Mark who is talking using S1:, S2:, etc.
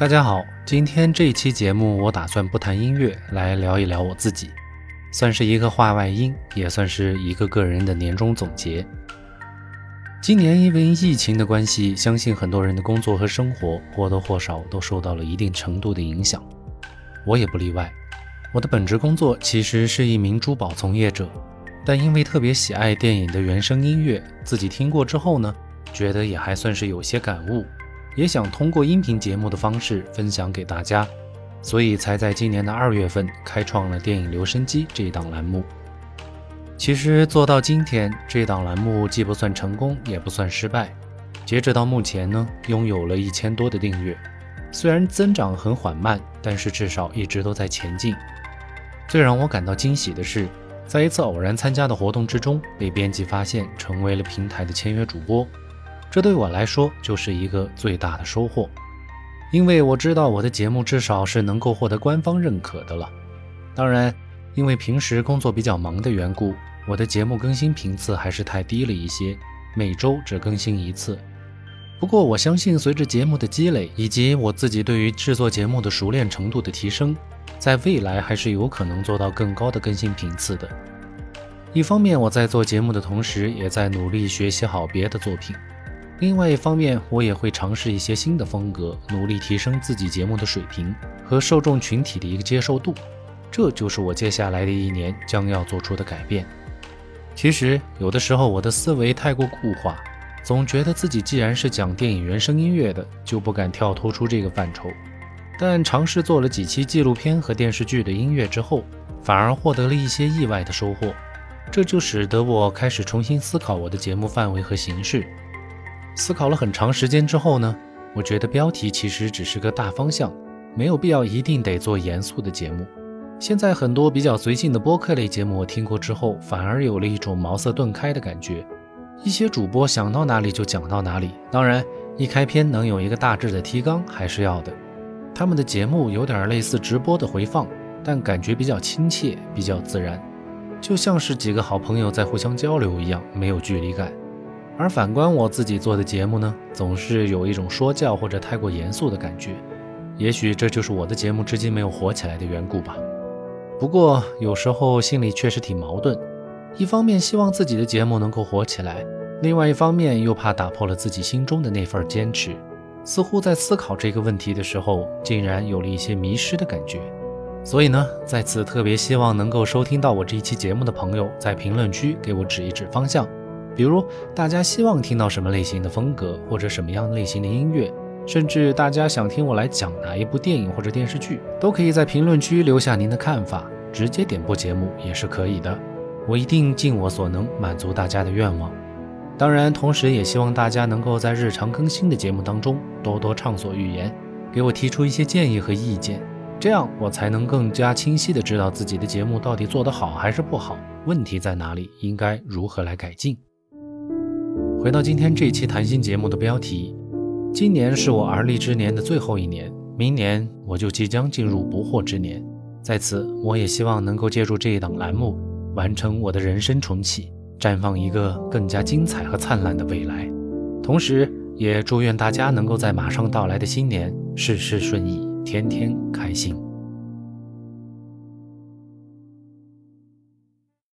S1: 大家好，今天这一期节目我打算不谈音乐，来聊一聊我自己，算是一个话外音，也算是一个个人的年终总结。今年因为疫情的关系，相信很多人的工作和生活或多或少都受到了一定程度的影响，我也不例外。我的本职工作其实是一名珠宝从业者，但因为特别喜爱电影的原声音乐，自己听过之后呢，觉得也还算是有些感悟。也想通过音频节目的方式分享给大家，所以才在今年的二月份开创了电影留声机这一档栏目。其实做到今天，这档栏目既不算成功，也不算失败。截止到目前呢，拥有了一千多的订阅，虽然增长很缓慢，但是至少一直都在前进。最让我感到惊喜的是，在一次偶然参加的活动之中，被编辑发现，成为了平台的签约主播。这对我来说就是一个最大的收获，因为我知道我的节目至少是能够获得官方认可的了。当然，因为平时工作比较忙的缘故，我的节目更新频次还是太低了一些，每周只更新一次。不过，我相信随着节目的积累以及我自己对于制作节目的熟练程度的提升，在未来还是有可能做到更高的更新频次的。一方面，我在做节目的同时，也在努力学习好别的作品。另外一方面，我也会尝试一些新的风格，努力提升自己节目的水平和受众群体的一个接受度。这就是我接下来的一年将要做出的改变。其实，有的时候我的思维太过固化，总觉得自己既然是讲电影原声音乐的，就不敢跳脱出这个范畴。但尝试做了几期纪录片和电视剧的音乐之后，反而获得了一些意外的收获。这就使得我开始重新思考我的节目范围和形式。思考了很长时间之后呢，我觉得标题其实只是个大方向，没有必要一定得做严肃的节目。现在很多比较随性的播客类节目，我听过之后，反而有了一种茅塞顿开的感觉。一些主播想到哪里就讲到哪里，当然一开篇能有一个大致的提纲还是要的。他们的节目有点类似直播的回放，但感觉比较亲切，比较自然，就像是几个好朋友在互相交流一样，没有距离感。而反观我自己做的节目呢，总是有一种说教或者太过严肃的感觉。也许这就是我的节目至今没有火起来的缘故吧。不过有时候心里确实挺矛盾，一方面希望自己的节目能够火起来，另外一方面又怕打破了自己心中的那份坚持。似乎在思考这个问题的时候，竟然有了一些迷失的感觉。所以呢，在此特别希望能够收听到我这一期节目的朋友，在评论区给我指一指方向。比如，大家希望听到什么类型的风格，或者什么样类型的音乐，甚至大家想听我来讲哪一部电影或者电视剧，都可以在评论区留下您的看法，直接点播节目也是可以的。我一定尽我所能满足大家的愿望。当然，同时也希望大家能够在日常更新的节目当中多多畅所欲言，给我提出一些建议和意见，这样我才能更加清晰的知道自己的节目到底做得好还是不好，问题在哪里，应该如何来改进。回到今天这期谈心节目的标题，今年是我而立之年的最后一年，明年我就即将进入不惑之年。在此，我也希望能够借助这一档栏目，完成我的人生重启，绽放一个更加精彩和灿烂的未来。同时，也祝愿大家能够在马上到来的新年事事顺意，天天开心。